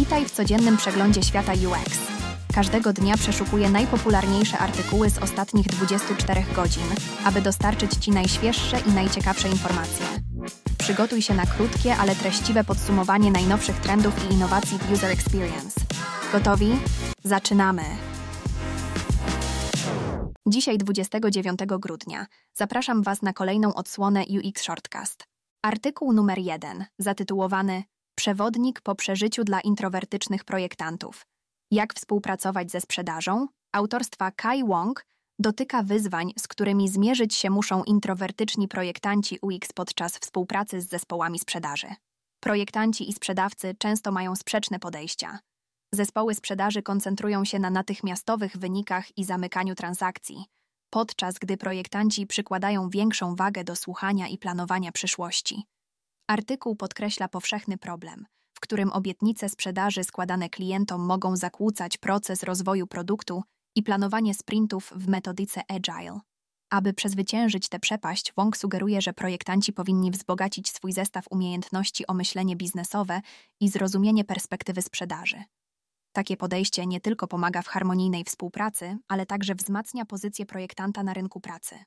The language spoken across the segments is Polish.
Witaj w codziennym przeglądzie świata UX. Każdego dnia przeszukuję najpopularniejsze artykuły z ostatnich 24 godzin, aby dostarczyć Ci najświeższe i najciekawsze informacje. Przygotuj się na krótkie, ale treściwe podsumowanie najnowszych trendów i innowacji w User Experience. Gotowi? Zaczynamy! Dzisiaj 29 grudnia zapraszam Was na kolejną odsłonę UX Shortcast. Artykuł numer 1, zatytułowany Przewodnik po przeżyciu dla introwertycznych projektantów. Jak współpracować ze sprzedażą? Autorstwa Kai Wong dotyka wyzwań, z którymi zmierzyć się muszą introwertyczni projektanci UX podczas współpracy z zespołami sprzedaży. Projektanci i sprzedawcy często mają sprzeczne podejścia. Zespoły sprzedaży koncentrują się na natychmiastowych wynikach i zamykaniu transakcji, podczas gdy projektanci przykładają większą wagę do słuchania i planowania przyszłości. Artykuł podkreśla powszechny problem, w którym obietnice sprzedaży składane klientom mogą zakłócać proces rozwoju produktu i planowanie sprintów w metodyce Agile. Aby przezwyciężyć tę przepaść, Wong sugeruje, że projektanci powinni wzbogacić swój zestaw umiejętności o myślenie biznesowe i zrozumienie perspektywy sprzedaży. Takie podejście nie tylko pomaga w harmonijnej współpracy, ale także wzmacnia pozycję projektanta na rynku pracy.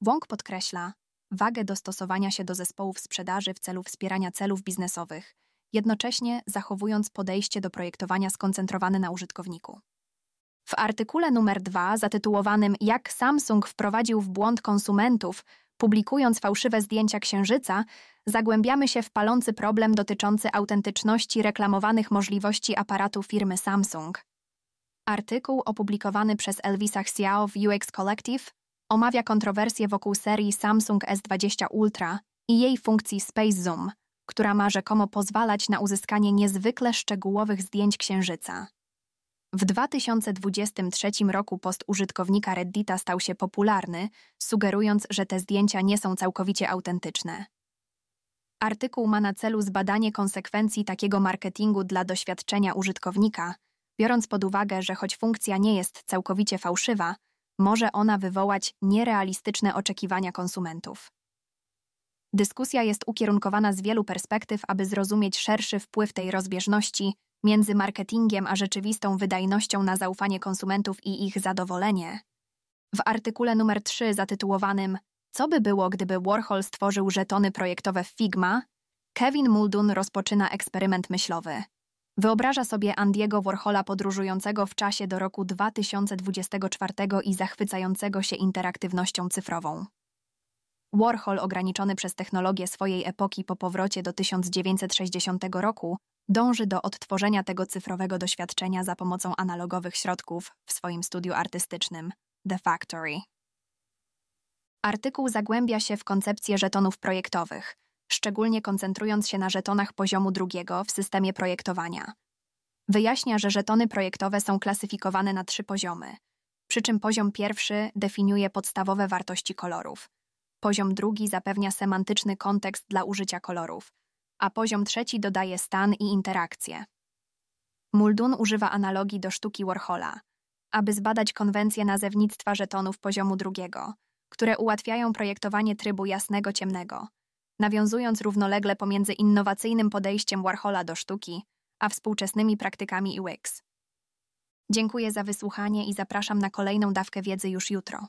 Wong podkreśla, wagę dostosowania się do zespołów sprzedaży w celu wspierania celów biznesowych, jednocześnie zachowując podejście do projektowania skoncentrowane na użytkowniku. W artykule numer 2 zatytułowanym Jak Samsung wprowadził w błąd konsumentów, publikując fałszywe zdjęcia księżyca, zagłębiamy się w palący problem dotyczący autentyczności reklamowanych możliwości aparatu firmy Samsung. Artykuł opublikowany przez Elvisa Xiao w UX Collective omawia kontrowersje wokół serii Samsung S20 Ultra i jej funkcji Space Zoom, która ma rzekomo pozwalać na uzyskanie niezwykle szczegółowych zdjęć księżyca. W 2023 roku post użytkownika Reddita stał się popularny, sugerując, że te zdjęcia nie są całkowicie autentyczne. Artykuł ma na celu zbadanie konsekwencji takiego marketingu dla doświadczenia użytkownika, biorąc pod uwagę, że choć funkcja nie jest całkowicie fałszywa, może ona wywołać nierealistyczne oczekiwania konsumentów. Dyskusja jest ukierunkowana z wielu perspektyw, aby zrozumieć szerszy wpływ tej rozbieżności między marketingiem a rzeczywistą wydajnością na zaufanie konsumentów i ich zadowolenie. W artykule numer 3 zatytułowanym Co by było, gdyby Warhol stworzył żetony projektowe Figma, Kevin Muldun rozpoczyna eksperyment myślowy. Wyobraża sobie Andiego Warhola podróżującego w czasie do roku 2024 i zachwycającego się interaktywnością cyfrową. Warhol, ograniczony przez technologię swojej epoki po powrocie do 1960 roku, dąży do odtworzenia tego cyfrowego doświadczenia za pomocą analogowych środków w swoim studiu artystycznym The Factory. Artykuł zagłębia się w koncepcję żetonów projektowych – szczególnie koncentrując się na żetonach poziomu drugiego w systemie projektowania. Wyjaśnia, że żetony projektowe są klasyfikowane na trzy poziomy, przy czym poziom pierwszy definiuje podstawowe wartości kolorów, poziom drugi zapewnia semantyczny kontekst dla użycia kolorów, a poziom trzeci dodaje stan i interakcję. Muldun używa analogii do sztuki Warhola, aby zbadać konwencję nazewnictwa żetonów poziomu drugiego, które ułatwiają projektowanie trybu jasnego-ciemnego – nawiązując równolegle pomiędzy innowacyjnym podejściem Warhola do sztuki, a współczesnymi praktykami UX. Dziękuję za wysłuchanie i zapraszam na kolejną dawkę wiedzy już jutro.